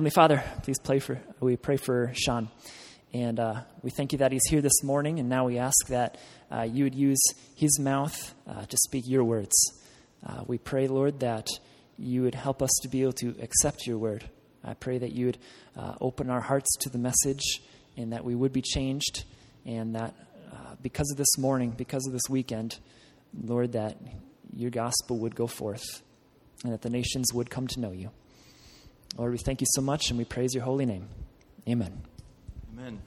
Heavenly Father, please pray for, we pray for Sean. And uh, we thank you that he's here this morning, and now we ask that uh, you would use his mouth uh, to speak your words. Uh, we pray, Lord, that you would help us to be able to accept your word. I pray that you would uh, open our hearts to the message and that we would be changed, and that because of this morning, because of this weekend, Lord, that your gospel would go forth and that the nations would come to know you. Lord, we thank you so much and we praise your holy name. Amen. Amen.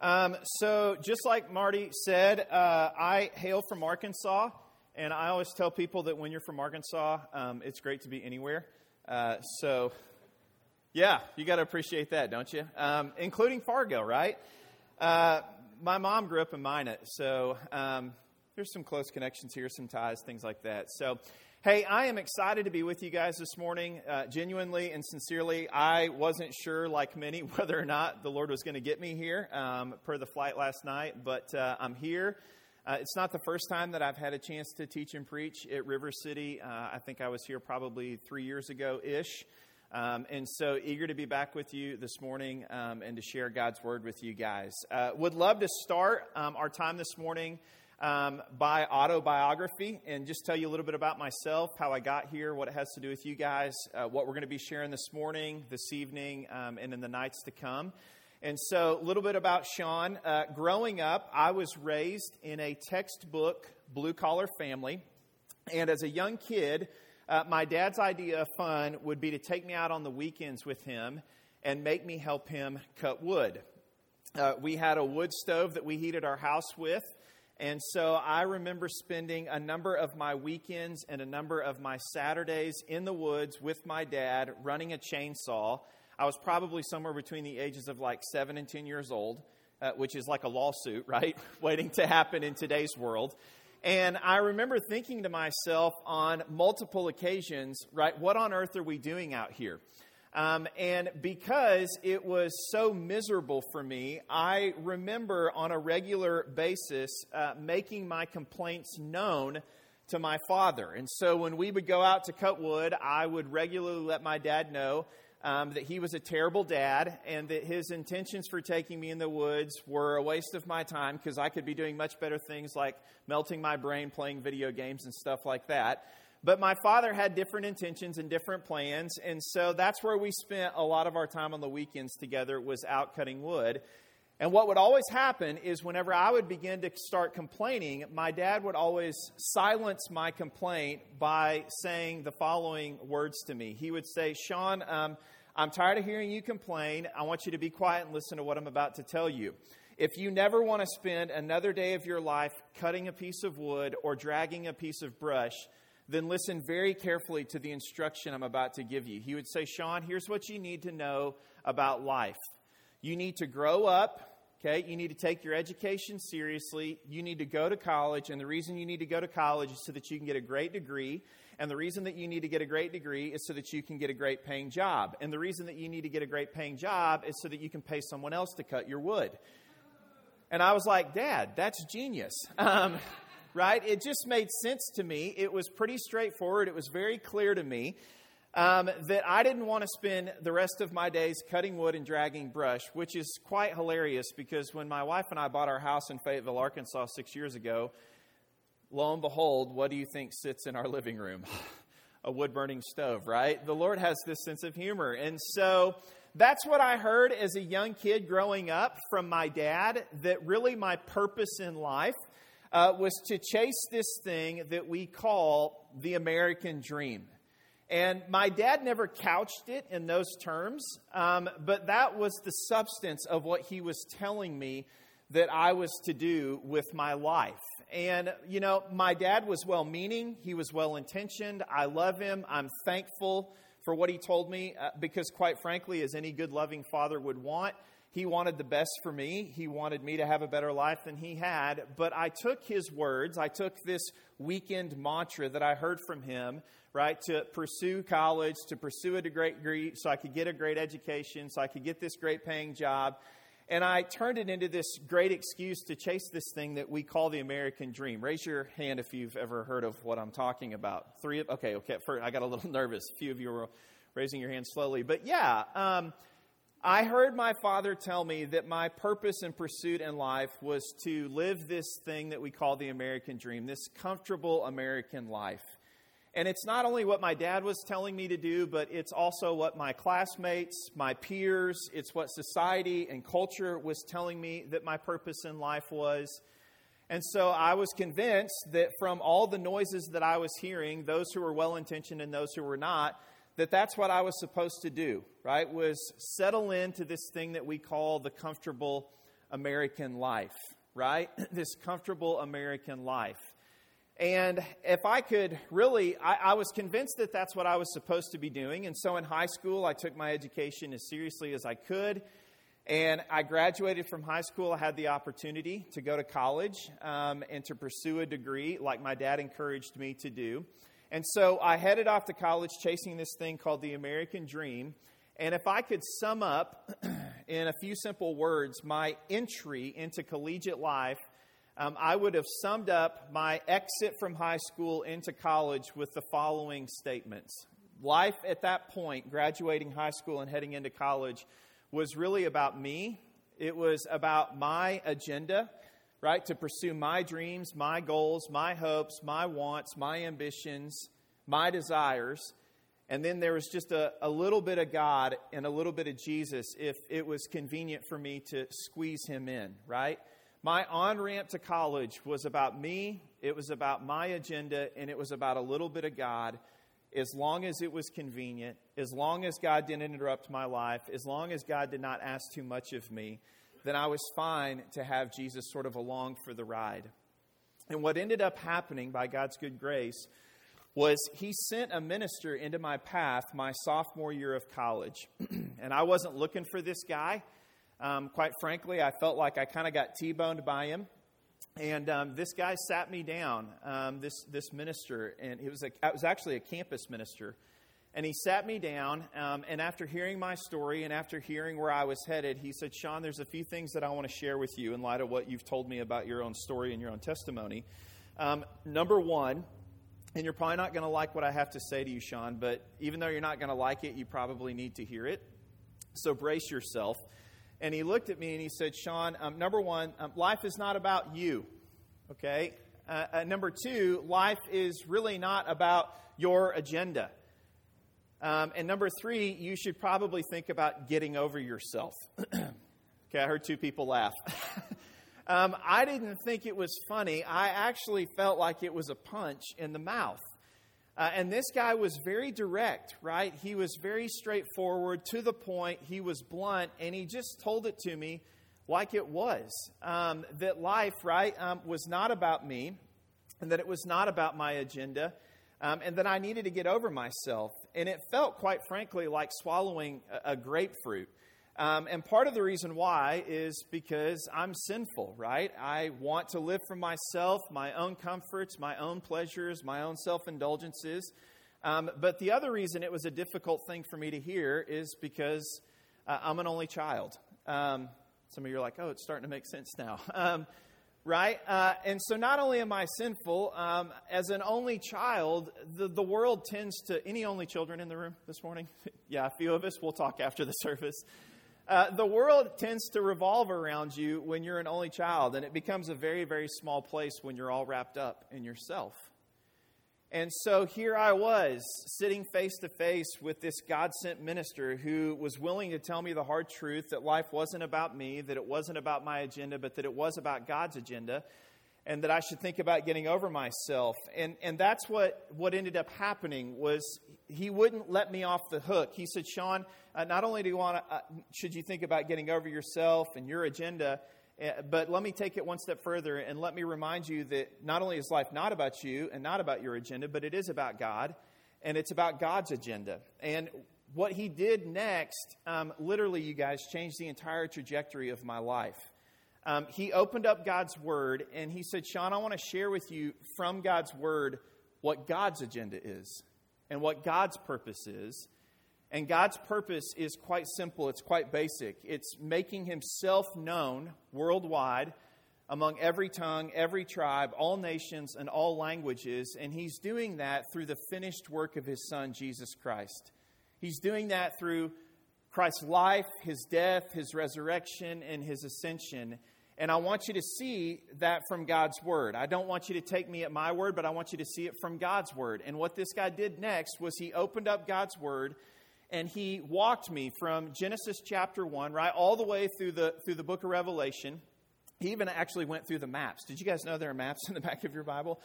Um, so, just like Marty said, uh, I hail from Arkansas, and I always tell people that when you're from Arkansas, um, it's great to be anywhere. Uh, so, yeah, you got to appreciate that, don't you? Um, including Fargo, right? Uh, my mom grew up in Minot, so um, there's some close connections here, some ties, things like that. So, Hey, I am excited to be with you guys this morning. Uh, genuinely and sincerely, I wasn't sure, like many, whether or not the Lord was going to get me here um, per the flight last night, but uh, I'm here. Uh, it's not the first time that I've had a chance to teach and preach at River City. Uh, I think I was here probably three years ago ish. Um, and so eager to be back with you this morning um, and to share God's word with you guys. Uh, would love to start um, our time this morning um, by autobiography and just tell you a little bit about myself, how I got here, what it has to do with you guys, uh, what we're going to be sharing this morning, this evening, um, and in the nights to come. And so, a little bit about Sean. Uh, growing up, I was raised in a textbook blue collar family. And as a young kid, uh, my dad's idea of fun would be to take me out on the weekends with him and make me help him cut wood. Uh, we had a wood stove that we heated our house with. And so I remember spending a number of my weekends and a number of my Saturdays in the woods with my dad running a chainsaw. I was probably somewhere between the ages of like seven and 10 years old, uh, which is like a lawsuit, right? Waiting to happen in today's world. And I remember thinking to myself on multiple occasions, right, what on earth are we doing out here? Um, and because it was so miserable for me, I remember on a regular basis uh, making my complaints known to my father. And so when we would go out to cut wood, I would regularly let my dad know um, that he was a terrible dad and that his intentions for taking me in the woods were a waste of my time because I could be doing much better things like melting my brain, playing video games, and stuff like that. But my father had different intentions and different plans, and so that's where we spent a lot of our time on the weekends together was out cutting wood. And what would always happen is whenever I would begin to start complaining, my dad would always silence my complaint by saying the following words to me. He would say, Sean, um, I'm tired of hearing you complain. I want you to be quiet and listen to what I'm about to tell you. If you never want to spend another day of your life cutting a piece of wood or dragging a piece of brush, then listen very carefully to the instruction I'm about to give you. He would say, Sean, here's what you need to know about life. You need to grow up, okay? You need to take your education seriously. You need to go to college, and the reason you need to go to college is so that you can get a great degree. And the reason that you need to get a great degree is so that you can get a great paying job. And the reason that you need to get a great paying job is so that you can pay someone else to cut your wood. And I was like, Dad, that's genius. Um, right? It just made sense to me. It was pretty straightforward. It was very clear to me um, that I didn't want to spend the rest of my days cutting wood and dragging brush, which is quite hilarious because when my wife and I bought our house in Fayetteville, Arkansas, six years ago, lo and behold, what do you think sits in our living room? A wood burning stove, right? The Lord has this sense of humor. And so that's what I heard as a young kid growing up from my dad that really my purpose in life uh, was to chase this thing that we call the American dream. And my dad never couched it in those terms, um, but that was the substance of what he was telling me that I was to do with my life. And, you know, my dad was well meaning, he was well intentioned. I love him. I'm thankful for what he told me, uh, because quite frankly, as any good, loving father would want, he wanted the best for me. He wanted me to have a better life than he had. But I took his words, I took this weekend mantra that I heard from him, right, to pursue college, to pursue a degree so I could get a great education, so I could get this great paying job. And I turned it into this great excuse to chase this thing that we call the American dream. Raise your hand if you've ever heard of what I'm talking about. Three, okay, okay. First, I got a little nervous. A few of you were raising your hands slowly, but yeah, um, I heard my father tell me that my purpose and pursuit in life was to live this thing that we call the American dream, this comfortable American life. And it's not only what my dad was telling me to do, but it's also what my classmates, my peers, it's what society and culture was telling me that my purpose in life was. And so I was convinced that from all the noises that I was hearing, those who were well intentioned and those who were not, that that's what I was supposed to do, right? Was settle into this thing that we call the comfortable American life, right? this comfortable American life. And if I could really, I, I, was convinced that that's what I was supposed to be doing. And so in high school, I took my education as seriously as I could. And I graduated from high school. I had the opportunity to go to college um, and to pursue a degree like my dad encouraged me to do. And so I headed off to college chasing this thing called the American Dream. And if I could sum up in a few simple words my entry into collegiate life, um, I would have summed up my exit from high school into college with the following statements. Life at that point, graduating high school and heading into college, was really about me. It was about my agenda, right? To pursue my dreams, my goals, my hopes, my wants, my ambitions, my desires. And then there was just a, a little bit of God and a little bit of Jesus if it was convenient for me to squeeze him in, right? My on ramp to college was about me, it was about my agenda, and it was about a little bit of God. As long as it was convenient, as long as God didn't interrupt my life, as long as God did not ask too much of me, then I was fine to have Jesus sort of along for the ride. And what ended up happening by God's good grace was he sent a minister into my path my sophomore year of college. and I wasn't looking for this guy. Um, quite frankly, I felt like I kind of got T boned by him. And um, this guy sat me down, um, this, this minister, and it was, a, it was actually a campus minister. And he sat me down, um, and after hearing my story and after hearing where I was headed, he said, Sean, there's a few things that I want to share with you in light of what you've told me about your own story and your own testimony. Um, number one, and you're probably not going to like what I have to say to you, Sean, but even though you're not going to like it, you probably need to hear it. So brace yourself and he looked at me and he said, Sean, um, number one, um, life is not about you, okay? Uh, uh, number two, life is really not about your agenda. Um, and number three, you should probably think about getting over yourself. okay, I heard two people laugh. Um, I didn't think it was funny. I actually felt like it was a punch in the mouth. Uh, and this guy was very direct, right? He was very straightforward, to the point. He was blunt, and he just told it to me like it was. Um, that life, right, um, was not about me, and that it was not about my agenda, um, and that I needed to get over myself. And it felt, quite frankly, like swallowing a, a grapefruit. Um, and part of the reason why is because I'm sinful, right? I want to live for myself, my own comforts, my own pleasures, my own self indulgences. Um, but the other reason it was a difficult thing for me to hear is because uh, I'm an only child. Um, some of you are like, oh, it's starting to make sense now. Right? Uh, and so not only am I sinful, um, as an only child, the, the world tends to. Any only children in the room this morning? yeah, a few of us. We'll talk after the service. Uh, the world tends to revolve around you when you're an only child, and it becomes a very, very small place when you're all wrapped up in yourself. And so here I was, sitting face to face with this God sent minister who was willing to tell me the hard truth that life wasn't about me, that it wasn't about my agenda, but that it was about God's agenda, and that I should think about getting over myself. And, and that's what, what ended up happening was he wouldn't let me off the hook. He said, Sean, uh, not only do you want to, uh, should you think about getting over yourself and your agenda, but let me take it one step further and let me remind you that not only is life not about you and not about your agenda, but it is about God. and it's about God's agenda. And what he did next, um, literally, you guys, changed the entire trajectory of my life. Um, he opened up God's Word and he said, Sean, I want to share with you from God's Word what God's agenda is and what God's purpose is. And God's purpose is quite simple, it's quite basic. It's making himself known worldwide among every tongue, every tribe, all nations, and all languages. And he's doing that through the finished work of his son, Jesus Christ. He's doing that through Christ's life, his death, his resurrection, and his ascension. And I want you to see that from God's word. I don't want you to take me at my word, but I want you to see it from God's word. And what this guy did next was he opened up God's word and he walked me from Genesis chapter 1 right all the way through the through the book of Revelation. He even actually went through the maps. Did you guys know there are maps in the back of your Bible?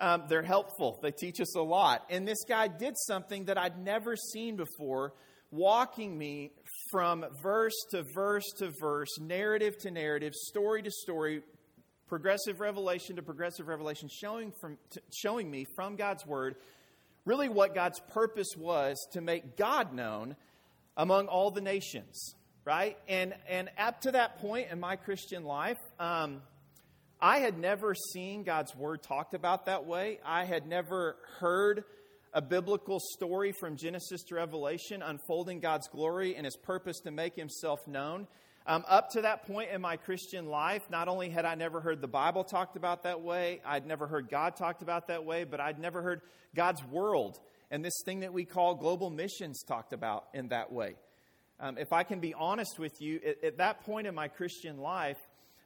Um, they're helpful. They teach us a lot. And this guy did something that I'd never seen before, walking me from verse to verse to verse, narrative to narrative, story to story, progressive revelation to progressive revelation, showing, from, showing me from God's Word really what God's purpose was to make God known among all the nations, right? And, and up to that point in my Christian life, um, I had never seen God's Word talked about that way. I had never heard a biblical story from Genesis to Revelation unfolding God's glory and his purpose to make himself known. Um, up to that point in my Christian life, not only had I never heard the Bible talked about that way, I'd never heard God talked about that way, but I'd never heard God's world and this thing that we call global missions talked about in that way. Um, if I can be honest with you, at, at, that point in my Christian life,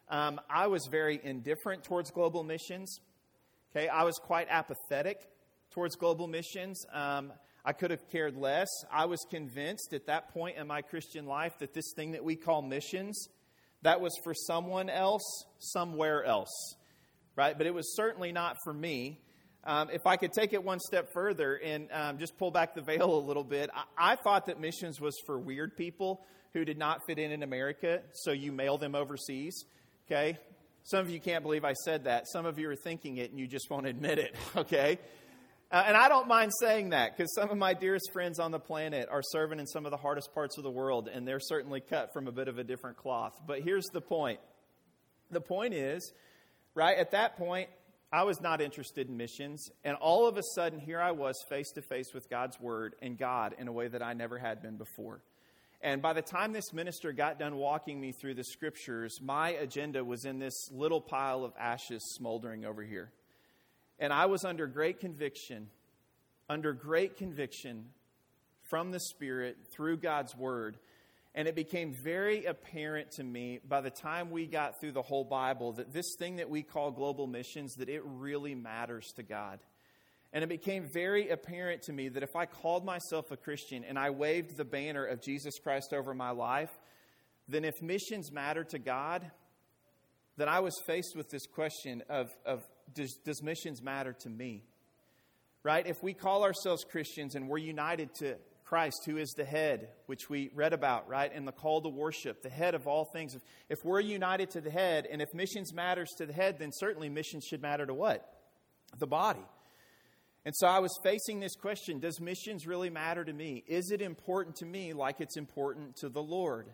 um, I was very indifferent towards global missions. Okay, I was quite apathetic towards global missions. Um, I could have cared less. I was convinced at that point in my Christian life that this thing that we call missions, that was for someone else, somewhere else, right? But it was certainly not for me. Um, if I could take it one step further and um, just pull back the veil a little bit, I, I thought that missions was for weird people who did not fit in in America, so you mail them overseas. Okay? Some of you can't believe I said that. Some of you are thinking it and you just won't admit it. Okay? Uh, and I don't mind saying that because some of my dearest friends on the planet are serving in some of the hardest parts of the world, and they're certainly cut from a bit of a different cloth. But here's the point the point is, right, at that point, I was not interested in missions, and all of a sudden, here I was face to face with God's Word and God in a way that I never had been before. And by the time this minister got done walking me through the scriptures, my agenda was in this little pile of ashes smoldering over here. And I was under great conviction, under great conviction from the Spirit through God's Word. And it became very apparent to me by the time we got through the whole Bible that this thing that we call global missions, that it really matters to God. And it became very apparent to me that if I called myself a Christian and I waved the banner of Jesus Christ over my life, then if missions matter to God, then I was faced with this question of, of does, does missions matter to me? Right? If we call ourselves Christians and we're united to Christ, who is the head, which we read about, right, in the call to worship, the head of all things. If, if we're united to the head, and if missions matters to the head, then certainly missions should matter to what? The body. And so I was facing this question Does missions really matter to me? Is it important to me like it's important to the Lord?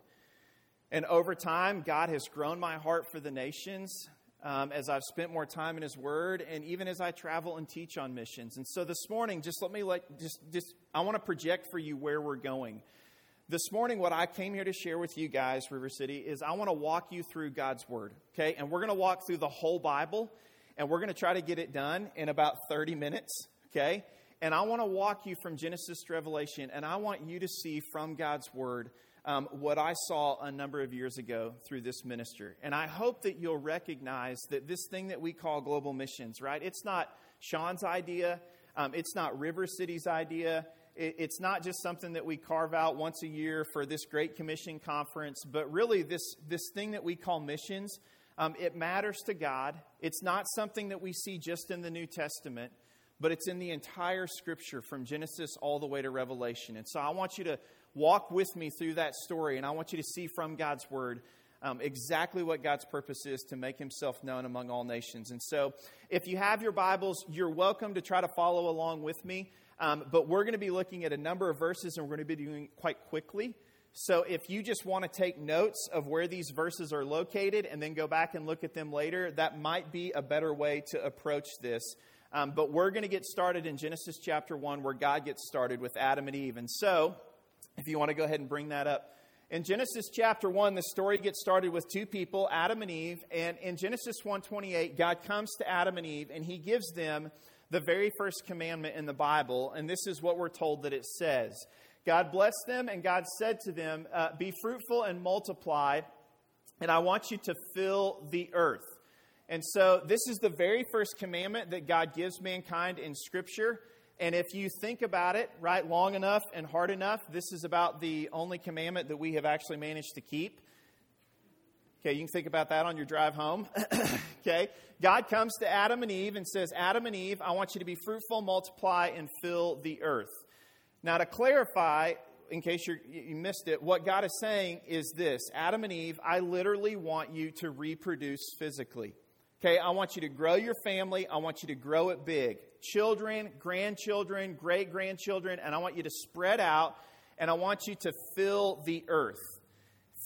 And over time, God has grown my heart for the nations um, as I've spent more time in His Word, and even as I travel and teach on missions. And so this morning, just let me let just just I want to project for you where we're going. This morning, what I came here to share with you guys, River City, is I want to walk you through God's Word. Okay, and we're going to walk through the whole Bible, and we're going to try to get it done in about 30 minutes. Okay, and I want to walk you from Genesis to Revelation, and I want you to see from God's Word um, what I saw a number of years ago through this minister. And I hope that you'll recognize that this thing that we call global missions, right? It's not Sean's idea, um, it's not River City's idea. it's not just something that we carve out once a year for this Great Commission conference, but really this, this thing that we call missions. Um, it matters to God. It's not something that we see just in the New Testament, but it's in the entire Scripture from Genesis all the way to Revelation. And so I want you to walk with me through that story, and I want you to see from God's Word um, exactly what God's purpose is to make himself known among all nations. And so, if you have your Bibles, you're welcome to try to follow along with me. Um, but we're going to be looking at a number of verses, and we're going to be doing quite quickly. So, if you just want to take notes of where these verses are located and then go back and look at them later, that might be a better way to approach this. Um, but we're going to get started in Genesis chapter 1, where God gets started with Adam and Eve. And so, if you want to go ahead and bring that up. In Genesis chapter 1, the story gets started with two people, Adam and Eve, and in Genesis 1:28, God comes to Adam and Eve and he gives them the very first commandment in the Bible, and this is what we're told that it says. God blessed them, and God said to them, uh, Be fruitful and multiply, and I want you to fill the earth. And so, this is the very first commandment that God gives mankind in Scripture. And if you think about it, right, long enough and hard enough, this is about the only commandment that we have actually managed to keep. Okay, you can think about that on your drive home. okay, God comes to Adam and Eve and says, Adam and Eve, I want you to be fruitful, multiply, and fill the earth. Now, to clarify, in case you missed it, what God is saying is this Adam and Eve, I literally want you to reproduce physically. Okay, I want you to grow your family. I want you to grow it big. Children, grandchildren, great grandchildren, and I want you to spread out and I want you to fill the earth.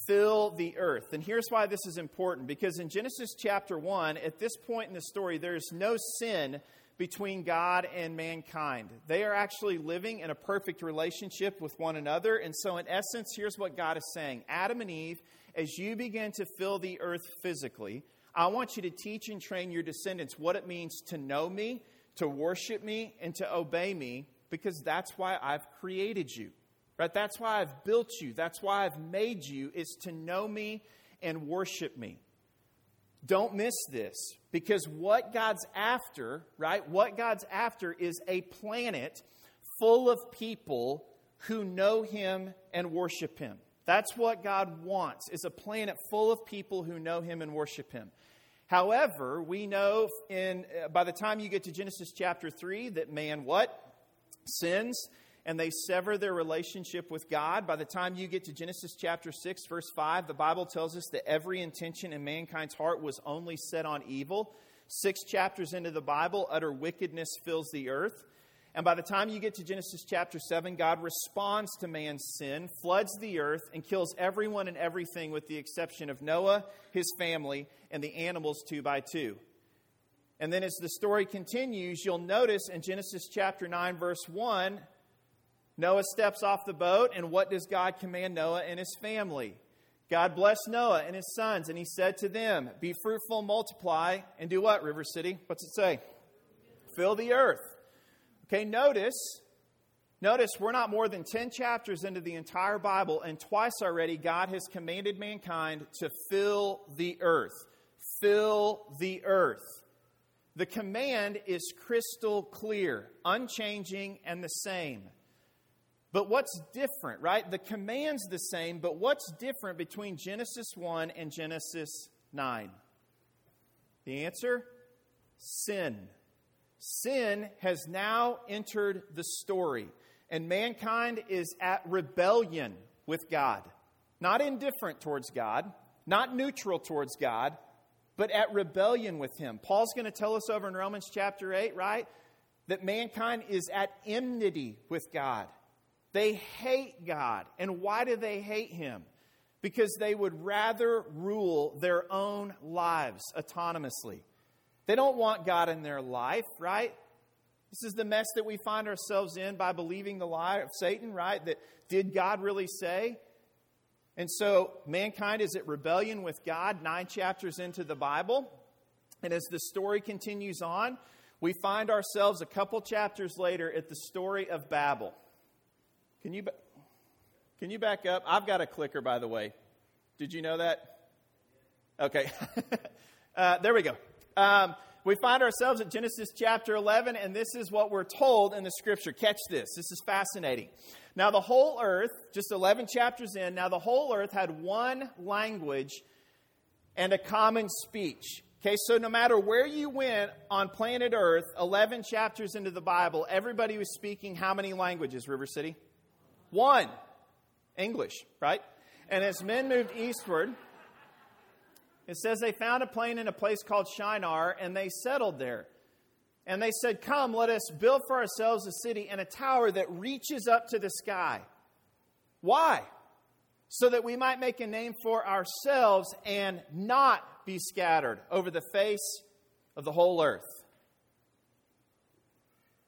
Fill the earth. And here's why this is important because in Genesis chapter 1, at this point in the story, there's no sin between God and mankind. They are actually living in a perfect relationship with one another. And so, in essence, here's what God is saying Adam and Eve, as you begin to fill the earth physically, I want you to teach and train your descendants what it means to know me, to worship me, and to obey me, because that's why I've created you. Right? That's why I've built you. That's why I've made you, is to know me and worship me. Don't miss this, because what God's after, right? What God's after is a planet full of people who know Him and worship Him. That's what God wants, is a planet full of people who know Him and worship Him. However, we know in, uh, by the time you get to Genesis chapter 3 that man what? Sins and they sever their relationship with God. By the time you get to Genesis chapter 6, verse 5, the Bible tells us that every intention in mankind's heart was only set on evil. Six chapters into the Bible, utter wickedness fills the earth. And by the time you get to Genesis chapter 7, God responds to man's sin, floods the earth, and kills everyone and everything with the exception of Noah, his family, and the animals two by two. And then as the story continues, you'll notice in Genesis chapter 9, verse 1, Noah steps off the boat, and what does God command Noah and his family? God blessed Noah and his sons, and he said to them, Be fruitful, multiply, and do what, River City? What's it say? Fill the earth. Okay, notice, notice we're not more than 10 chapters into the entire Bible, and twice already God has commanded mankind to fill the earth. Fill the earth. The command is crystal clear, unchanging, and the same. But what's different, right? The command's the same, but what's different between Genesis 1 and Genesis 9? The answer? Sin. Sin has now entered the story, and mankind is at rebellion with God. Not indifferent towards God, not neutral towards God, but at rebellion with Him. Paul's going to tell us over in Romans chapter 8, right? That mankind is at enmity with God. They hate God. And why do they hate Him? Because they would rather rule their own lives autonomously. They don't want God in their life, right? This is the mess that we find ourselves in by believing the lie of Satan, right? That did God really say? And so mankind is at rebellion with God nine chapters into the Bible. And as the story continues on, we find ourselves a couple chapters later at the story of Babel. Can you, can you back up? I've got a clicker, by the way. Did you know that? Okay. uh, there we go. Um, we find ourselves at Genesis chapter 11, and this is what we're told in the scripture. Catch this. This is fascinating. Now, the whole earth, just 11 chapters in, now the whole earth had one language and a common speech. Okay, so no matter where you went on planet Earth, 11 chapters into the Bible, everybody was speaking how many languages, River City? One English, right? And as men moved eastward, It says they found a plain in a place called Shinar, and they settled there. And they said, Come, let us build for ourselves a city and a tower that reaches up to the sky. Why? So that we might make a name for ourselves and not be scattered over the face of the whole earth.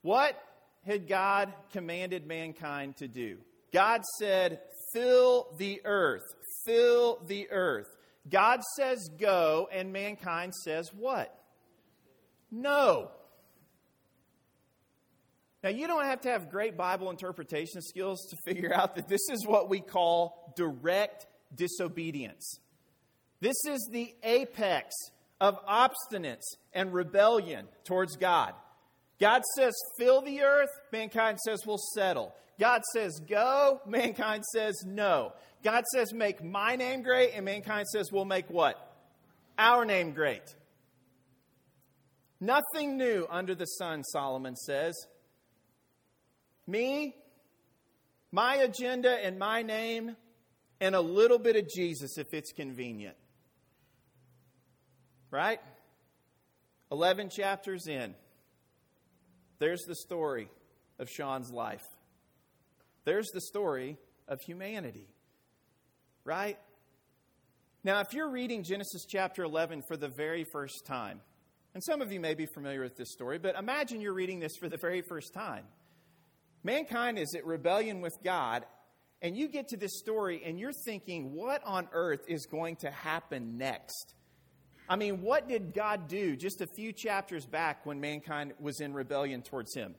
What had God commanded mankind to do? God said, Fill the earth, fill the earth. God says go, and mankind says what? No. Now, you don't have to have great Bible interpretation skills to figure out that this is what we call direct disobedience. This is the apex of obstinance and rebellion towards God. God says, fill the earth. Mankind says, we'll settle. God says, go. Mankind says, no. God says, make my name great. And mankind says, we'll make what? Our name great. Nothing new under the sun, Solomon says. Me, my agenda and my name, and a little bit of Jesus if it's convenient. Right? 11 chapters in, there's the story of Sean's life. There's the story of humanity. Right? Now, if you're reading Genesis chapter 11 for the very first time, and some of you may be familiar with this story, but imagine you're reading this for the very first time. Mankind is at rebellion with God, and you get to this story and you're thinking, what on earth is going to happen next? I mean, what did God do just a few chapters back when mankind was in rebellion towards Him?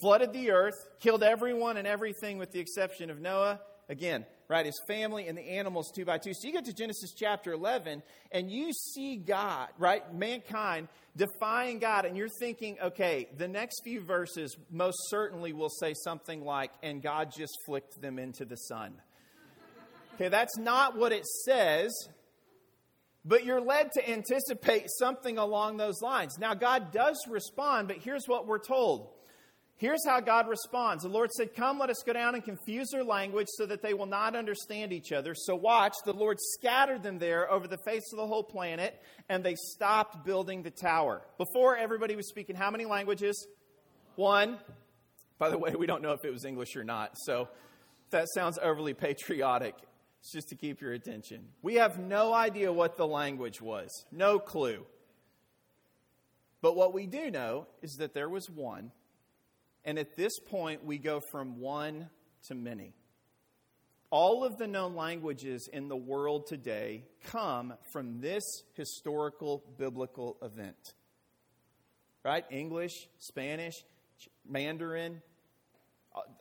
Flooded the earth, killed everyone and everything with the exception of Noah. Again, right? His family and the animals two by two. So you get to Genesis chapter 11 and you see God, right? Mankind defying God, and you're thinking, okay, the next few verses most certainly will say something like, and God just flicked them into the sun. Okay, that's not what it says, but you're led to anticipate something along those lines. Now, God does respond, but here's what we're told Here's how God responds. The Lord said, Come, let us go down and confuse their language so that they will not understand each other. So watch, the Lord scattered them there over the face of the whole planet, and they stopped building the tower. Before, everybody was speaking how many languages? One. By the way, we don't know if it was English or not, so that sounds overly patriotic. It's just to keep your attention. We have no idea what the language was, no clue. But what we do know is that there was one and at this point, we go from one to many. All of the known languages in the world today come from this historical biblical event. Right? English, Spanish, Mandarin,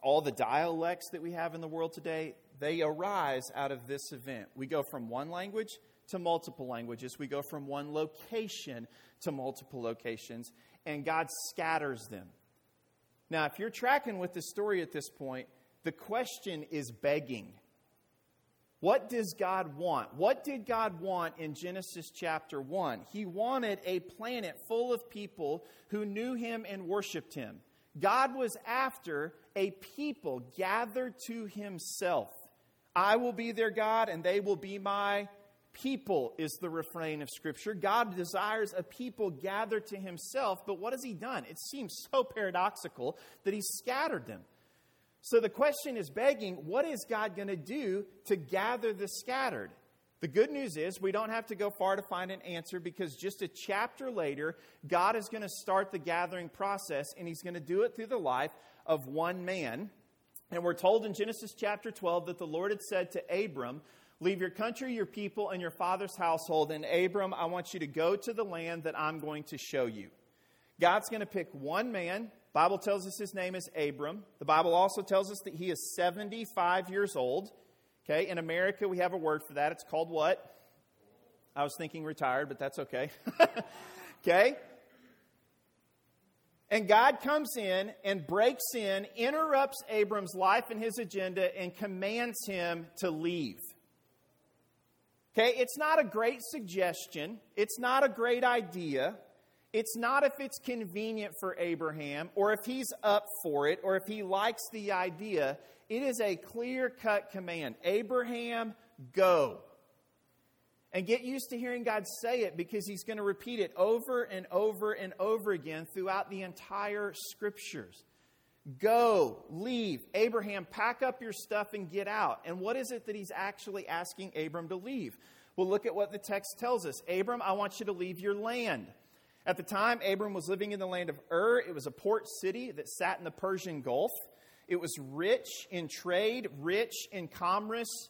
all the dialects that we have in the world today, they arise out of this event. We go from one language to multiple languages, we go from one location to multiple locations, and God scatters them. Now, if you're tracking with the story at this point, the question is begging. What does God want? What did God want in Genesis chapter 1? He wanted a planet full of people who knew Him and worshiped Him. God was after a people gathered to Himself. I will be their God, and they will be my people, is the refrain of Scripture. God desires a people gathered to himself, but what has he done? It seems so paradoxical that he scattered them. So the question is begging what is God going to do to gather the scattered? The good news is we don't have to go far to find an answer because just a chapter later, God is going to start the gathering process and he's going to do it through the life of one man. And we're told in Genesis chapter 12 that the Lord had said to Abram, Leave your country, your people, and your father's household. And Abram, I want you to go to the land that I'm going to show you. God's going to pick one man. Bible tells us his name is Abram. The Bible also tells us that he is 75 years old. Okay, in America we have a word for that. It's called what? I was thinking retired, but that's okay. okay? And God comes in and breaks in, interrupts Abram's life and his agenda, and commands him to leave. Okay, it's not a great suggestion. It's not a great idea. It's not if it's convenient for Abraham or if he's up for it or if he likes the idea. It is a clear cut command Abraham, go. And get used to hearing God say it because He's going to repeat it over and over and over again throughout the entire scriptures. Go, leave. Abraham, pack up your stuff and get out. And what is it that He's actually asking Abram to leave? Well, look at what the text tells us. Abram, I want you to leave your land. At the time, Abram was living in the land of Ur. It was a port city that sat in the Persian Gulf. It was rich in trade, rich in commerce,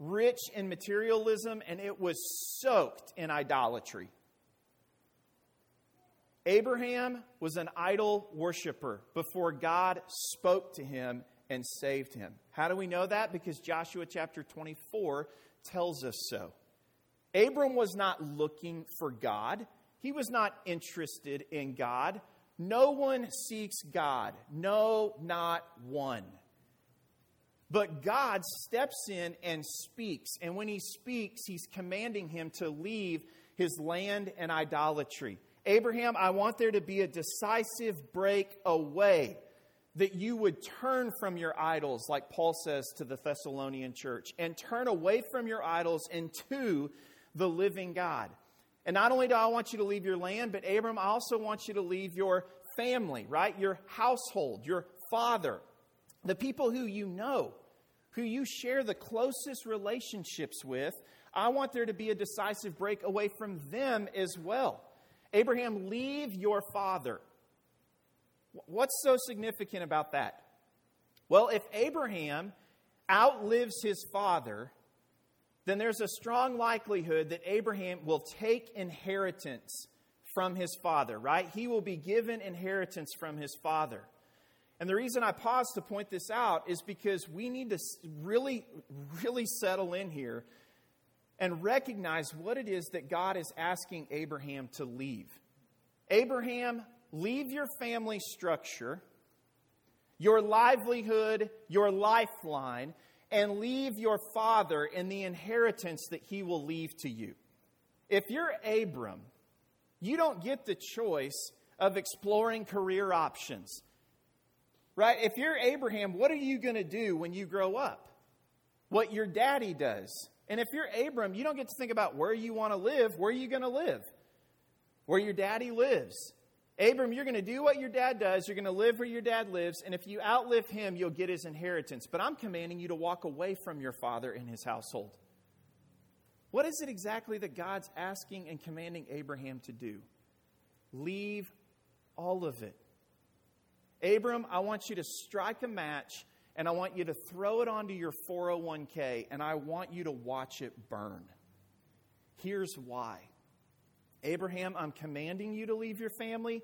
rich in materialism, and it was soaked in idolatry. Abraham was an idol worshiper before God spoke to him and saved him. How do we know that? Because Joshua chapter 24 tells us so. Abram was not looking for God, he was not interested in God. No one seeks God, no, not one. But God steps in and speaks. And when he speaks, he's commanding him to leave his land and idolatry. Abraham, I want there to be a decisive break away, that you would turn from your idols, like Paul says to the Thessalonian church, and turn away from your idols and to the living God. And not only do I want you to leave your land, but Abram, I also want you to leave your family, right? Your household, your father, the people who you know, who you share the closest relationships with. I want there to be a decisive break away from them as well. Abraham, leave your father. What's so significant about that? Well, if Abraham outlives his father, then there's a strong likelihood that Abraham will take inheritance from his father, right? He will be given inheritance from his father. And the reason I pause to point this out is because we need to really, really settle in here and recognize what it is that God is asking Abraham to leave. Abraham, leave your family structure, your livelihood, your lifeline, and leave your father in the inheritance that he will leave to you. If you're Abram, you don't get the choice of exploring career options. Right? If you're Abraham, what are you going to do when you grow up? What your daddy does. And if you're Abram, you don't get to think about where you want to live. Where are you going to live? Where your daddy lives. Abram, you're going to do what your dad does. You're going to live where your dad lives. And if you outlive him, you'll get his inheritance. But I'm commanding you to walk away from your father and his household. What is it exactly that God's asking and commanding Abraham to do? Leave all of it. Abram, I want you to strike a match and I want you to throw it onto your 401k and I want you to watch it burn. Here's why. Abraham, I'm commanding you to leave your family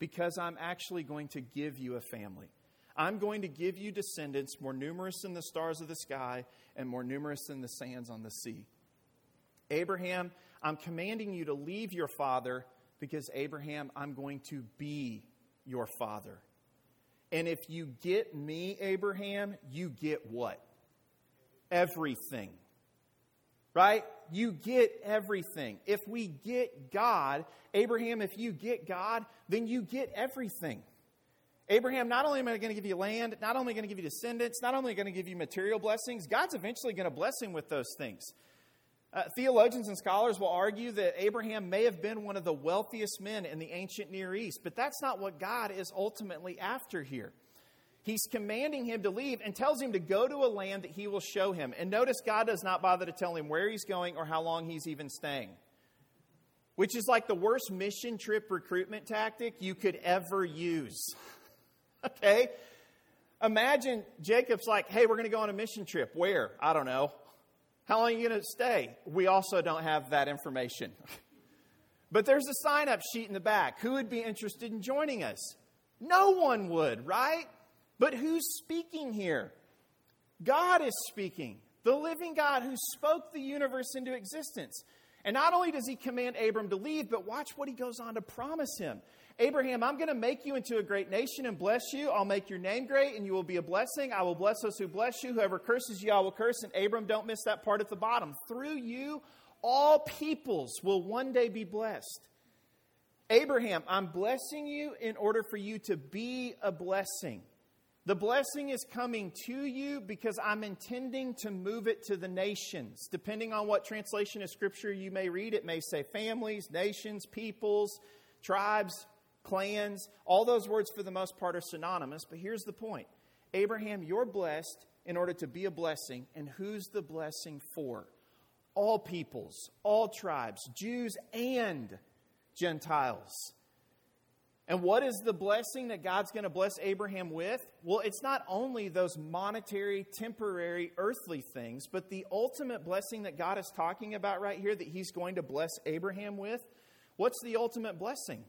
because I'm actually going to give you a family. I'm going to give you descendants more numerous than the stars of the sky and more numerous than the sands on the sea. Abraham, I'm commanding you to leave your father because, Abraham, I'm going to be your father. And if you get me, Abraham, you get what? Everything. Right? You get everything. If we get God, Abraham, if you get God, then you get everything. Abraham, not only am I going to give you land, not only going to give you descendants, not only going to give you material blessings, God's eventually going to bless him with those things. Uh, theologians and scholars will argue that Abraham may have been one of the wealthiest men in the ancient Near East, but that's not what God is ultimately after here. He's commanding him to leave and tells him to go to a land that he will show him. And notice God does not bother to tell him where he's going or how long he's even staying, which is like the worst mission trip recruitment tactic you could ever use. okay? Imagine Jacob's like, hey, we're going to go on a mission trip. Where? I don't know. How long are you going to stay? We also don't have that information. but there's a sign up sheet in the back. Who would be interested in joining us? No one would, right? But who's speaking here? God is speaking, the living God who spoke the universe into existence. And not only does he command Abram to leave, but watch what he goes on to promise him. Abraham, I'm going to make you into a great nation and bless you. I'll make your name great and you will be a blessing. I will bless those who bless you. Whoever curses you, I will curse. And Abram, don't miss that part at the bottom. Through you, all peoples will one day be blessed. Abraham, I'm blessing you in order for you to be a blessing. The blessing is coming to you because I'm intending to move it to the nations. Depending on what translation of Scripture you may read, it may say families, nations, peoples, tribes, clans. All those words, for the most part, are synonymous. But here's the point Abraham, you're blessed in order to be a blessing. And who's the blessing for? All peoples, all tribes, Jews and Gentiles. And what is the blessing that God's going to bless Abraham with? Well, it's not only those monetary, temporary, earthly things, but the ultimate blessing that God is talking about right here that he's going to bless Abraham with. What's the ultimate blessing?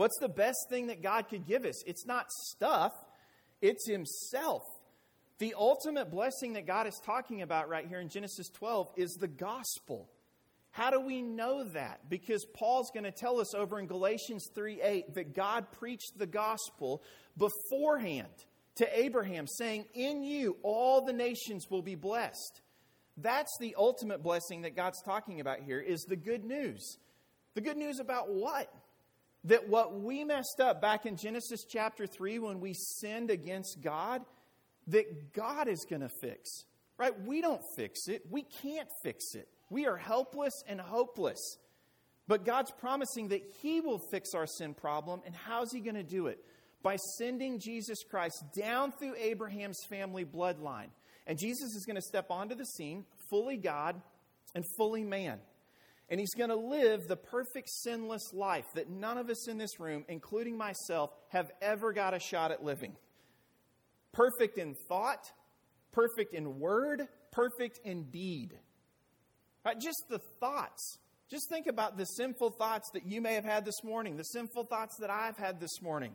What's the best thing that God could give us? It's not stuff, it's himself. The ultimate blessing that God is talking about right here in Genesis 12 is the gospel. How do we know that? Because Paul's going to tell us over in Galatians 3 8 that God preached the gospel beforehand to Abraham, saying, In you all the nations will be blessed. That's the ultimate blessing that God's talking about here, is the good news. The good news about what? That what we messed up back in Genesis chapter 3 when we sinned against God, that God is going to fix. Right? We don't fix it. We can't fix it. We are helpless and hopeless. But God's promising that He will fix our sin problem. And how's He going to do it? By sending Jesus Christ down through Abraham's family bloodline. And Jesus is going to step onto the scene, fully God and fully man. And He's going to live the perfect sinless life that none of us in this room, including myself, have ever got a shot at living. Perfect in thought, perfect in word, perfect in deed. Right? Just the thoughts. Just think about the sinful thoughts that you may have had this morning, the sinful thoughts that I've had this morning.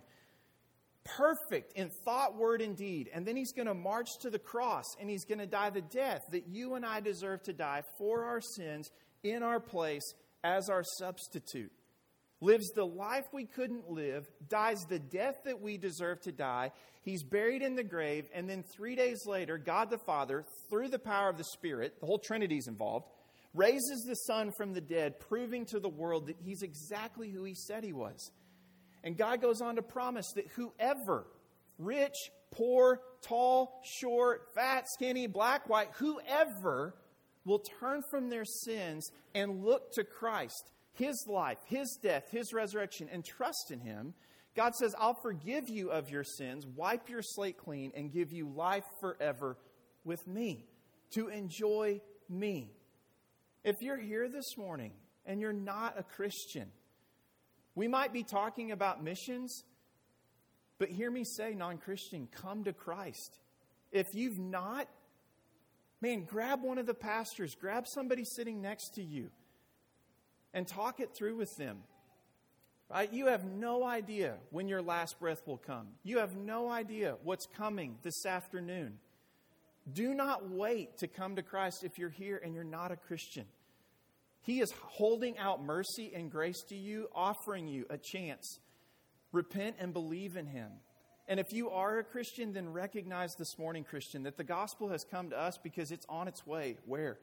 Perfect in thought, word, and deed. And then he's going to march to the cross and he's going to die the death that you and I deserve to die for our sins in our place as our substitute. Lives the life we couldn't live, dies the death that we deserve to die. He's buried in the grave, and then three days later, God the Father, through the power of the Spirit, the whole Trinity is involved, raises the Son from the dead, proving to the world that he's exactly who he said he was. And God goes on to promise that whoever, rich, poor, tall, short, fat, skinny, black, white, whoever will turn from their sins and look to Christ, his life, his death, his resurrection, and trust in him, God says, I'll forgive you of your sins, wipe your slate clean, and give you life forever with me, to enjoy me. If you're here this morning and you're not a Christian, we might be talking about missions, but hear me say, non Christian, come to Christ. If you've not, man, grab one of the pastors, grab somebody sitting next to you, and talk it through with them. Right? You have no idea when your last breath will come. You have no idea what's coming this afternoon. Do not wait to come to Christ if you're here and you're not a Christian. He is holding out mercy and grace to you, offering you a chance. Repent and believe in Him. And if you are a Christian, then recognize this morning, Christian, that the gospel has come to us because it's on its way. Where?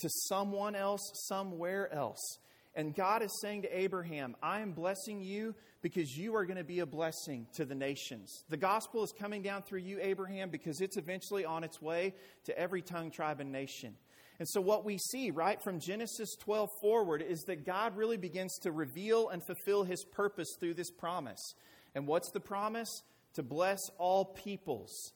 To someone else, somewhere else. And God is saying to Abraham, I am blessing you because you are going to be a blessing to the nations. The gospel is coming down through you, Abraham, because it's eventually on its way to every tongue, tribe, and nation. And so, what we see right from Genesis 12 forward is that God really begins to reveal and fulfill his purpose through this promise. And what's the promise? To bless all peoples.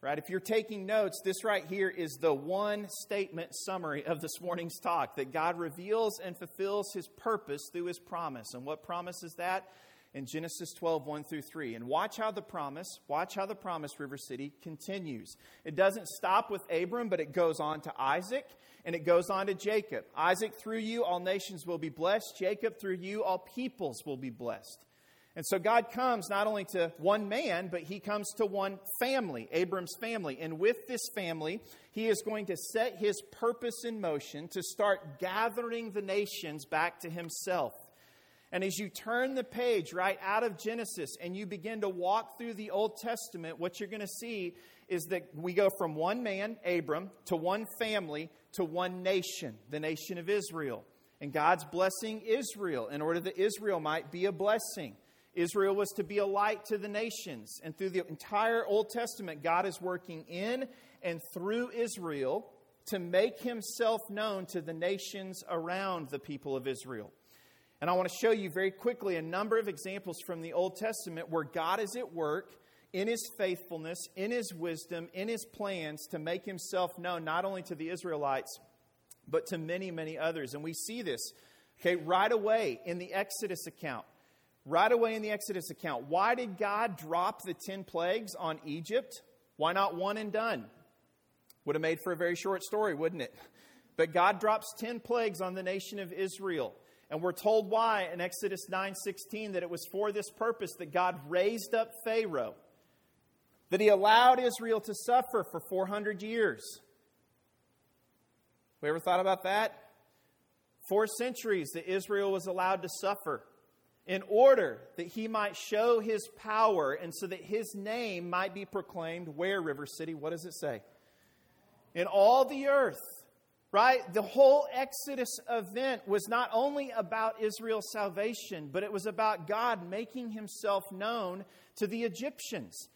Right? If you're taking notes, this right here is the one statement summary of this morning's talk that God reveals and fulfills his purpose through his promise. And what promise is that? in Genesis 12, 1 through 3. And watch how the promise, watch how the promise, River City, continues. It doesn't stop with Abram, but it goes on to Isaac and it goes on to Jacob. Isaac, through you, all nations will be blessed. Jacob, through you, all peoples will be blessed. And so God comes not only to one man, but he comes to one family, Abram's family. And with this family, he is going to set his purpose in motion to start gathering the nations back to himself. And as you turn the page right out of Genesis and you begin to walk through the Old Testament, what you're going to see is that we go from one man, Abram, to one family, to one nation, the nation of Israel. And God's blessing Israel in order that Israel might be a blessing. Israel was to be a light to the nations. And through the entire Old Testament, God is working in and through Israel to make himself known to the nations around the people of Israel. And I want to show you very quickly a number of examples from the Old Testament where God is at work in his faithfulness, in his wisdom, in his plans to make himself known not only to the Israelites, but to many, many others. And we see this, okay, right away in the Exodus account. Right away in the Exodus account. Why did God drop the 10 plagues on Egypt? Why not one and done? Would have made for a very short story, wouldn't it? But God drops 10 plagues on the nation of Israel. And we're told why in Exodus 9:16 that it was for this purpose that God raised up Pharaoh. That he allowed Israel to suffer for 400 years. We ever thought about that? Four centuries that Israel was allowed to suffer in order that he might show his power and so that his name might be proclaimed where, River City? What does it say? In all the earth, right? The whole Exodus event was not only about Israel's salvation, but it was about God making himself known to the Egyptians.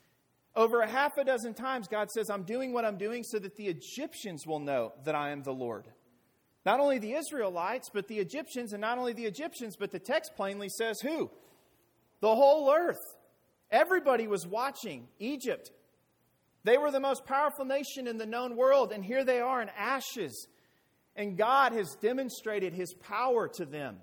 Over a half a dozen times, God says, I'm doing what I'm doing so that the Egyptians will know that I am the Lord. Not only the Israelites, but the Egyptians, and not only the Egyptians, but the text plainly says who? The whole earth. Everybody was watching Egypt. They were the most powerful nation in the known world, and here they are in ashes. And God has demonstrated his power to them.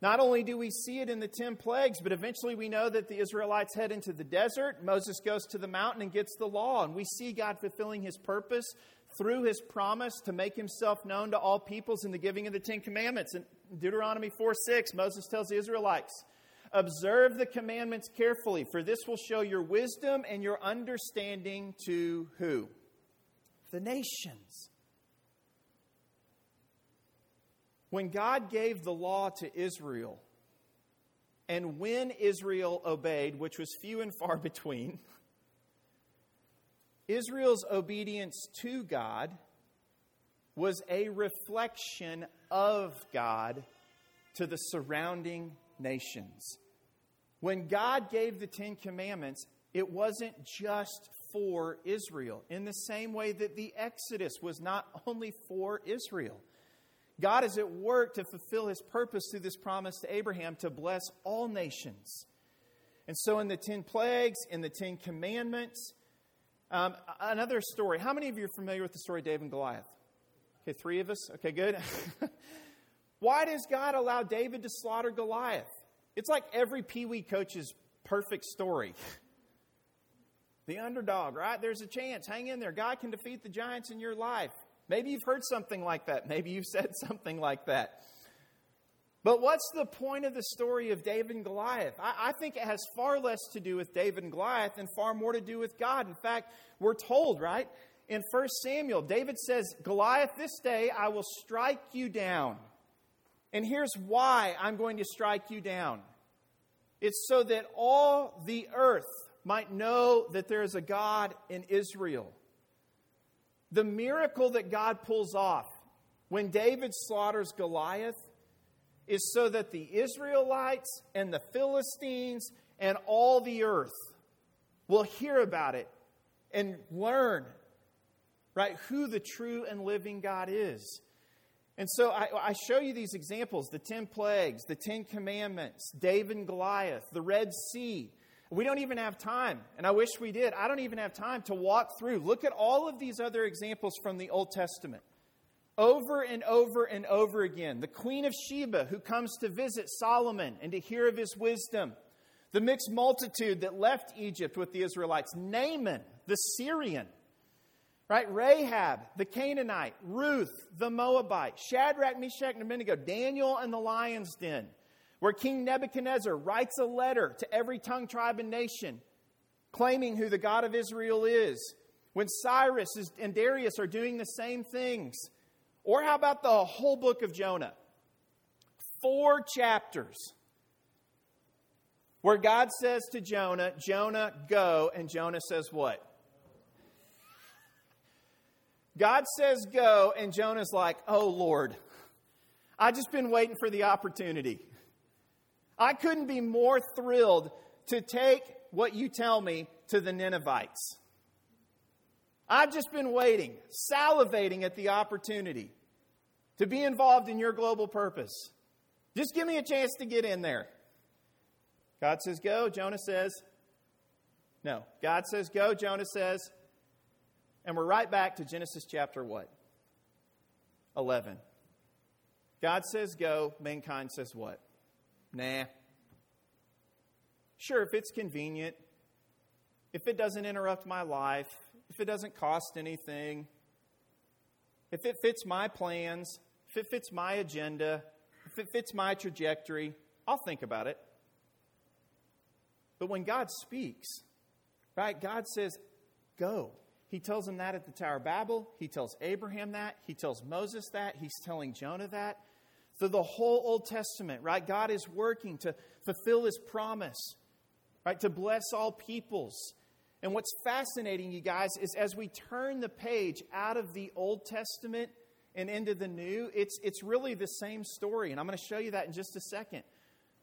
Not only do we see it in the 10 plagues, but eventually we know that the Israelites head into the desert. Moses goes to the mountain and gets the law. And we see God fulfilling his purpose through his promise to make himself known to all peoples in the giving of the Ten Commandments. In Deuteronomy 4 6, Moses tells the Israelites, Observe the commandments carefully, for this will show your wisdom and your understanding to who? The nations. When God gave the law to Israel, and when Israel obeyed, which was few and far between, Israel's obedience to God was a reflection of God to the surrounding nations. When God gave the Ten Commandments, it wasn't just for Israel, in the same way that the Exodus was not only for Israel. God is at work to fulfill his purpose through this promise to Abraham to bless all nations. And so, in the Ten Plagues, in the Ten Commandments, um, another story. How many of you are familiar with the story of David and Goliath? Okay, three of us. Okay, good. Why does God allow David to slaughter Goliath? It's like every Pee Wee coach's perfect story. the underdog, right? There's a chance. Hang in there. God can defeat the giants in your life. Maybe you've heard something like that. Maybe you've said something like that. But what's the point of the story of David and Goliath? I, I, think it has far less to do with David and Goliath and far more to do with God. In fact, we're told, right, in 1 Samuel, David says, Goliath, this day I will strike you down. And here's why I'm going to strike you down it's so that all the earth might know that there is a God in Israel. The miracle that God pulls off when David slaughters Goliath is so that the Israelites and the Philistines and all the earth will hear about it and learn, right, who the true and living God is. And so I, I, show you these examples the 10 plagues, the 10 commandments, David and Goliath, the Red Sea. We don't even have time, and I wish we did. I don't even have time to walk through. Look at all of these other examples from the Old Testament over and over and over again. The Queen of Sheba who comes to visit Solomon and to hear of his wisdom. The mixed multitude that left Egypt with the Israelites. Naaman, the Syrian. Right? Rahab, the Canaanite. Ruth, the Moabite. Shadrach, Meshach, and Abednego. Daniel and the lion's den. Where King Nebuchadnezzar writes a letter to every tongue, tribe, and nation claiming who the God of Israel is. When Cyrus and Darius are doing the same things or how about the whole book of Jonah? Four chapters where God says to Jonah, Jonah, go, and Jonah says what? God says go, and Jonah's like, oh Lord, I've just been waiting for the opportunity. I couldn't be more thrilled to take what you tell me to the Ninevites. I've just been waiting, salivating at the opportunity to be involved in your global purpose. Just give me a chance to get in there. God says, Go. Jonah says, No. God says, Go. Jonah says, and we're right back to Genesis chapter what? 11. God says, Go. Mankind says, What? Nah. Sure, if it's convenient, if it doesn't interrupt my life, if it doesn't cost anything, if it fits my plans, if it fits my agenda, if it fits my trajectory, I'll think about it. But when God speaks, right, God says, go. He tells him that at the Tower of Babel. He tells Abraham that. He tells Moses that. He's telling Jonah that. Through the whole Old Testament, right, God is working to fulfill his promise, right, to bless all peoples. And what's fascinating, you guys, is as we turn the page out of the Old Testament and into the New, it's, it's really the same story. And I'm going to show you that in just a second.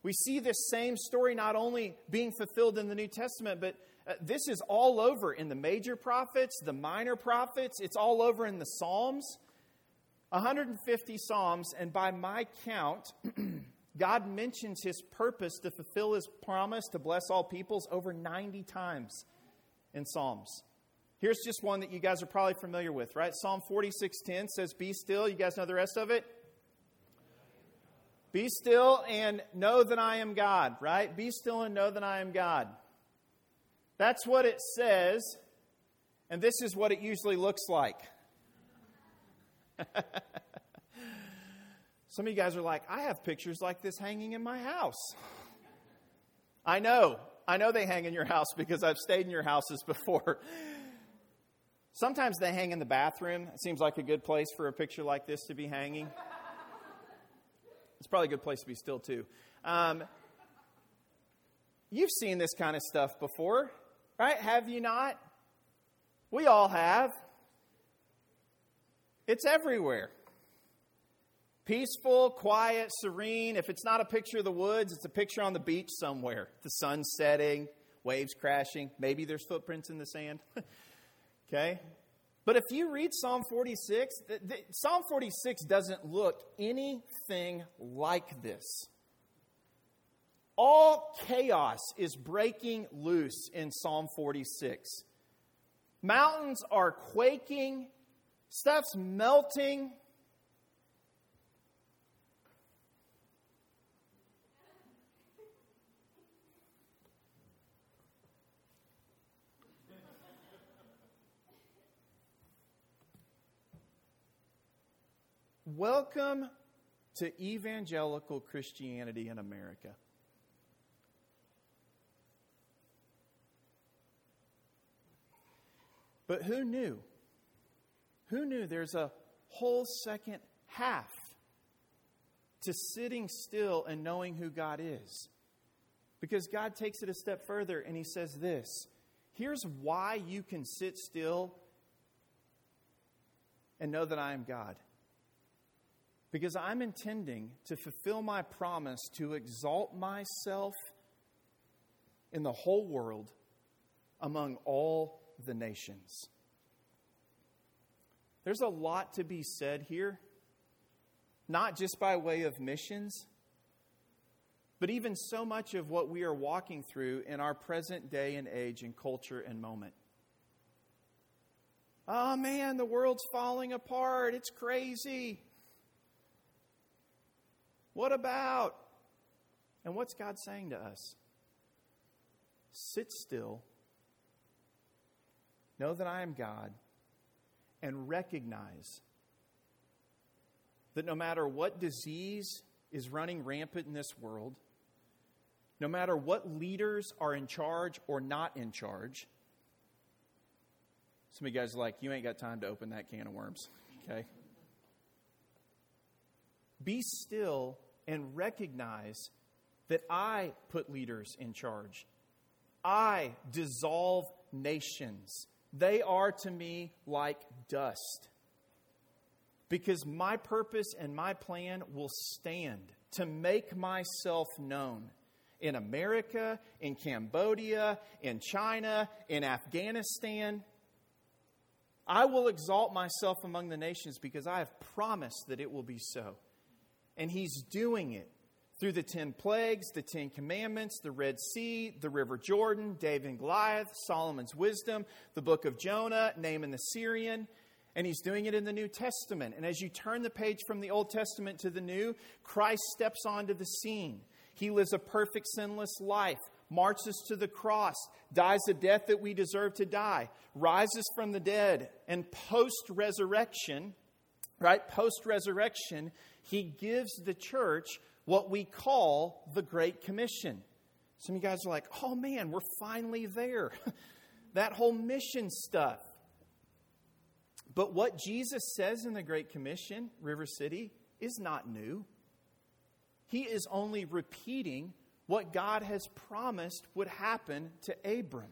We see this same story not only being fulfilled in the New Testament, but uh, this is all over in the major prophets, the minor prophets, it's all over in the Psalms. 150 Psalms, and by my count, God mentions his purpose to fulfill his promise to bless all peoples over 90 times in Psalms. Here's just one that you guys are probably familiar with, right? Psalm 46:10 says, "Be still." You guys know the rest of it? Be still and know that I am God, right? Be still and know that I am God. That's what it says, and this is what it usually looks like. Some of you guys are like, I have pictures like this hanging in my house. I know. I know they hang in your house because I've stayed in your houses before. Sometimes they hang in the bathroom. It seems like a good place for a picture like this to be hanging. It's probably a good place to be still, too. Um, you've seen this kind of stuff before, right? Have you not? We all have. It's everywhere. Peaceful, quiet, serene. If it's not a picture of the woods, it's a picture on the beach somewhere. The sun setting, waves crashing. Maybe there's footprints in the sand. okay? But if you read Psalm 46, the, the, Psalm 46 doesn't look anything like this. All chaos is breaking loose in Psalm 46. Mountains are quaking, stuff's melting. Welcome to evangelical Christianity in America. But who knew? Who knew there's a whole second half to sitting still and knowing who God is? Because God takes it a step further and He says this Here's why you can sit still and know that I am God because I'm intending to fulfill my promise to exalt myself in the whole world among all the nations. There's a lot to be said here, not just by way of missions, but even so much of what we are walking through in our present day and age and culture and moment. Oh man, the world's falling apart. It's crazy. What about? And what's God saying to us? Sit still, know that I am God, and recognize that no matter what disease is running rampant in this world, no matter what leaders are in charge or not in charge, some of you guys are like, you ain't got time to open that can of worms, okay? Be still and recognize that I put leaders in charge. I dissolve nations. They are to me like dust. Because my purpose and my plan will stand to make myself known in America, in Cambodia, in China, in Afghanistan. I will exalt myself among the nations because I have promised that it will be so. And he's doing it through the 10 plagues, the 10 commandments, the Red Sea, the River Jordan, David and Goliath, Solomon's wisdom, the book of Jonah, Naaman the Syrian. And he's doing it in the New Testament. And as you turn the page from the Old Testament to the New, Christ steps onto the scene. He lives a perfect, sinless life, marches to the cross, dies the death that we deserve to die, rises from the dead, and post resurrection, right? Post resurrection, he gives the church what we call the Great Commission. Some of you guys are like, oh man, we're finally there. that whole mission stuff. But what Jesus says in the Great Commission, River City, is not new. He is only repeating what God has promised would happen to Abram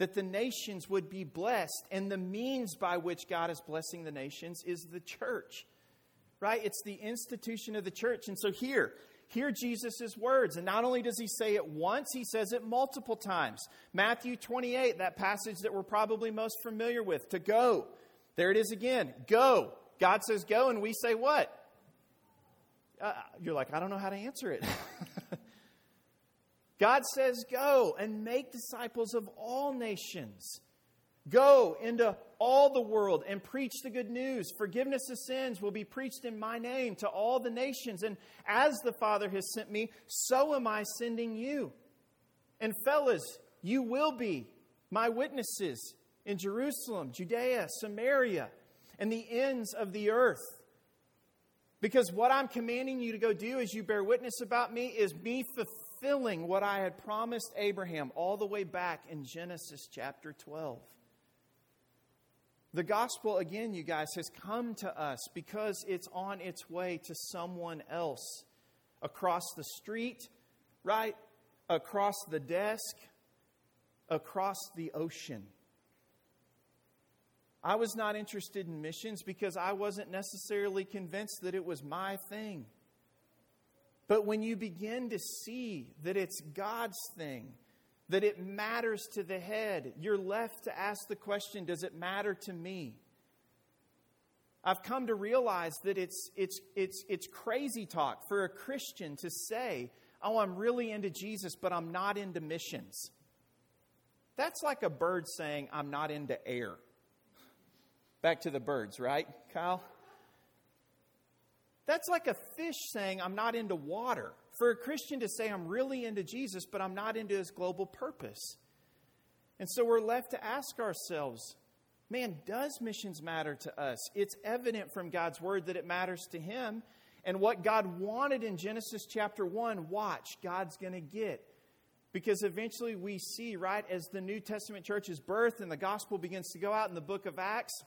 that the nations would be blessed, and the means by which God is blessing the nations is the church. Right? It's the institution of the church. And so here, hear Jesus' words. And not only does he say it once, he says it multiple times. Matthew 28, that passage that we're probably most familiar with, to go. There it is again. Go. God says go, and we say what? Uh, you're like, I don't know how to answer it. God says, Go and make disciples of all nations. Go into all the world and preach the good news. Forgiveness of sins will be preached in my name to all the nations. And as the Father has sent me, so am I sending you. And fellas, you will be my witnesses in Jerusalem, Judea, Samaria, and the ends of the earth. Because what I'm commanding you to go do as you bear witness about me is me fulfilling what I had promised Abraham all the way back in Genesis chapter 12. The gospel, again, you guys, has come to us because it's on its way to someone else across the street, right? Across the desk, across the ocean. I was not interested in missions because I wasn't necessarily convinced that it was my thing. But when you begin to see that it's God's thing, that it matters to the head, you're left to ask the question does it matter to me? I've come to realize that it's, it's, it's, it's crazy talk for a Christian to say, Oh, I'm really into Jesus, but I'm not into missions. That's like a bird saying, I'm not into air. Back to the birds, right, Kyle? That's like a fish saying, I'm not into water. For a Christian to say, I'm really into Jesus, but I'm not into his global purpose. And so we're left to ask ourselves, man, does missions matter to us? It's evident from God's word that it matters to him. And what God wanted in Genesis chapter 1, watch, God's going to get. Because eventually we see, right, as the New Testament church is birthed and the gospel begins to go out in the book of Acts,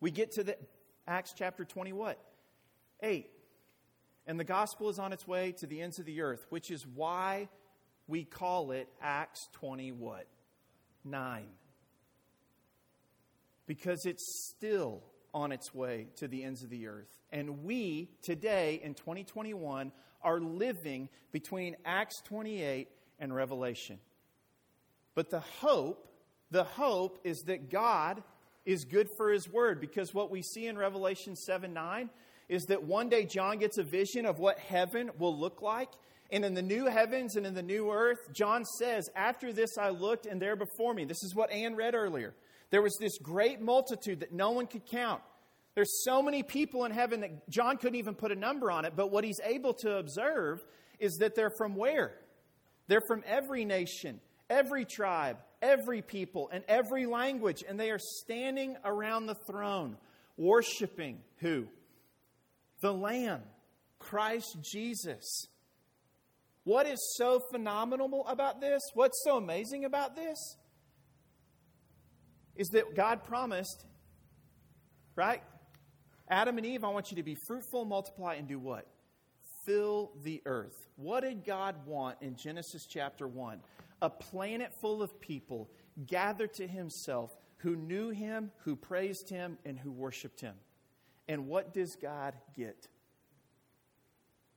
we get to the Acts chapter 20 what? 8. And the gospel is on its way to the ends of the earth, which is why we call it Acts 20 what? 9. Because it's still on its way to the ends of the earth. And we, today in 2021, are living between Acts 28 and Revelation. But the hope, the hope is that God is good for his word because what we see in Revelation 7 9 is that one day John gets a vision of what heaven will look like. And in the new heavens and in the new earth, John says, After this I looked, and there before me, this is what Anne read earlier, there was this great multitude that no one could count. There's so many people in heaven that John couldn't even put a number on it, but what he's able to observe is that they're from where? They're from every nation, every tribe, every people, and every language, and they are standing around the throne, worshiping who? The Lamb, Christ Jesus. What is so phenomenal about this? What's so amazing about this? Is that God promised, right? Adam and Eve, I want you to be fruitful, multiply, and do what? Fill the earth. What did God want in Genesis chapter 1? a planet full of people gathered to himself who knew him, who praised him, and who worshiped him. And what does God get?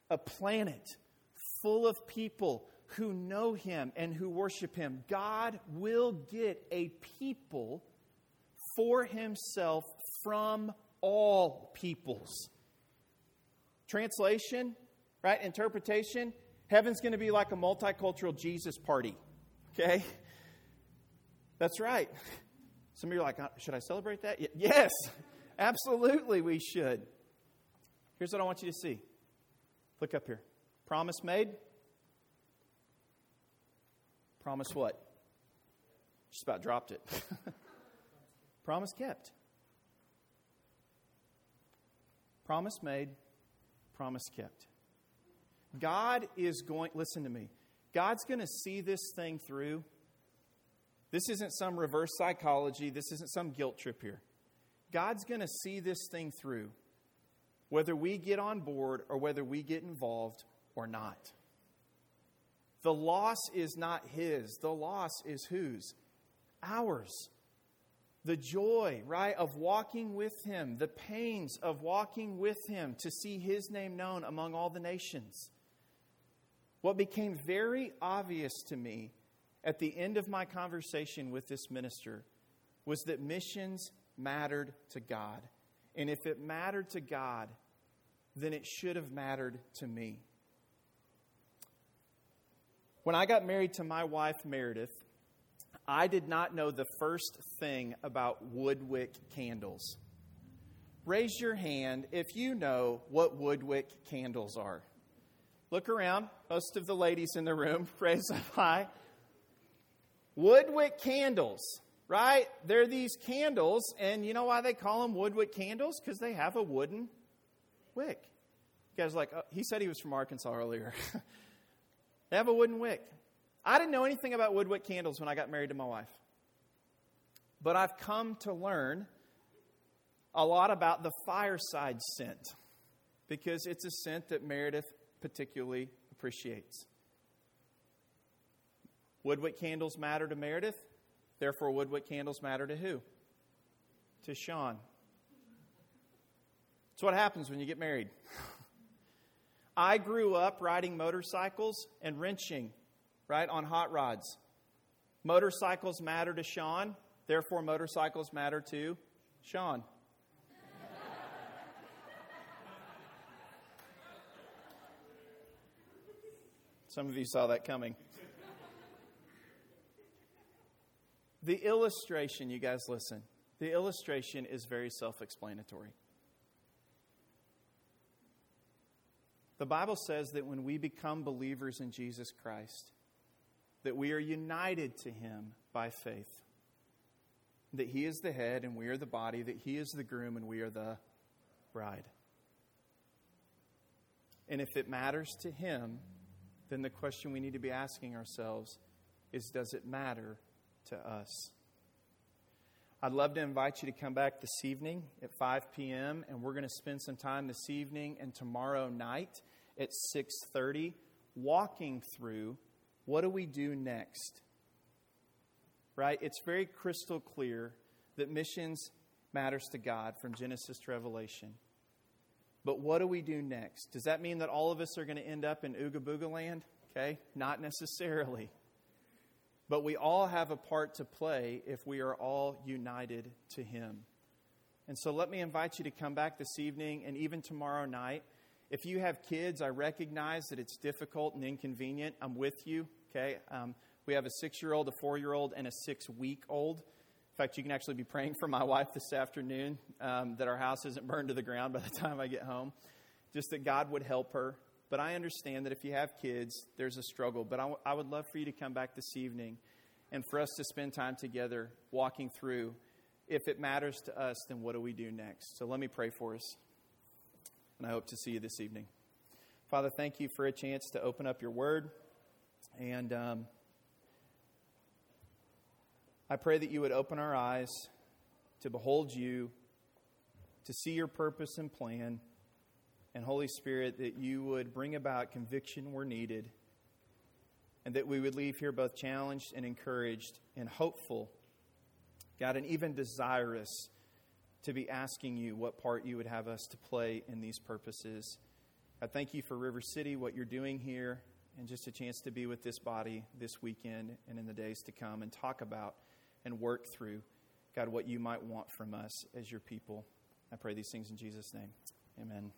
A planet full of people who know him and who worship him. God will get a people for himself from all peoples. Translation, right? Interpretation heaven's going to be like a multicultural Jesus party. Okay? That's right. Some of you are like, uh, should I celebrate that? Yes, absolutely, we should. Here's what I want you to see. Look up here. Promise made. Promise what? Just about dropped it. Promise kept. Promise made. Promise kept. God is going, listen to me, God's going to see this thing through. This isn't some reverse psychology, this isn't some guilt trip here. God's going to see this thing through, whether we get on board or whether we get involved or not. The loss is not his, the loss is whose? Ours. The joy, right, of walking with him, the pains of walking with him to see his name known among all the nations. What became very obvious to me at the end of my conversation with this minister was that missions mattered to God. And if it mattered to God, then it should have mattered to me. When I got married to my wife, Meredith, I did not know the first thing about woodwick candles. Raise your hand if you know what woodwick candles are. Look around. Most of the ladies in the room, raise up high. Woodwick candles, right? They're these candles, and you know why they call them woodwick candles? Because they have a wooden wick. You guys like, oh, he said he was from Arkansas earlier. they have a wooden wick. I didn't know anything about woodwick candles when I got married to my wife. But I've come to learn a lot about the fireside scent because it's a scent that Meredith particularly appreciates. Woodwick candles matter to Meredith, therefore, woodwick candles matter to who? To Sean. It's what happens when you get married. I grew up riding motorcycles and wrenching, right, on hot rods. Motorcycles matter to Sean, therefore, motorcycles matter to Sean. Some of you saw that coming. The illustration, you guys listen, the illustration is very self explanatory. The Bible says that when we become believers in Jesus Christ, that we are united to him by faith. That he is the head and we are the body, that he is the groom and we are the bride. And if it matters to him, then the question we need to be asking ourselves is does it matter to us? I'd love to invite you to come back this evening at 5 p.m. and we're going to spend some time this evening and tomorrow night at 6:30 walking through what do we do next? Right? It's very crystal clear that missions matters to God from Genesis to Revelation. But what do we do next? Does that mean that all of us are going to end up in Ooga Booga land? Okay, not necessarily. But we all have a part to play if we are all united to Him. And so let me invite you to come back this evening and even tomorrow night. If you have kids, I recognize that it's difficult and inconvenient. I'm with you, okay? Um, we have a six year old, a four year old, and a six week old. In fact, you can actually be praying for my wife this afternoon um, that our house isn't burned to the ground by the time I get home. Just that God would help her. But I understand that if you have kids, there's a struggle. But I, w- I would love for you to come back this evening and for us to spend time together walking through. If it matters to us, then what do we do next? So let me pray for us. And I hope to see you this evening. Father, thank you for a chance to open up your word. And. Um, I pray that you would open our eyes to behold you, to see your purpose and plan, and Holy Spirit, that you would bring about conviction where needed, and that we would leave here both challenged and encouraged and hopeful, God, and even desirous to be asking you what part you would have us to play in these purposes. I thank you for River City, what you're doing here. and just a chance to be with this body this weekend and in the days to come and talk about and work through, God, what you might want from us as your people. I pray these things in Jesus' name. Amen.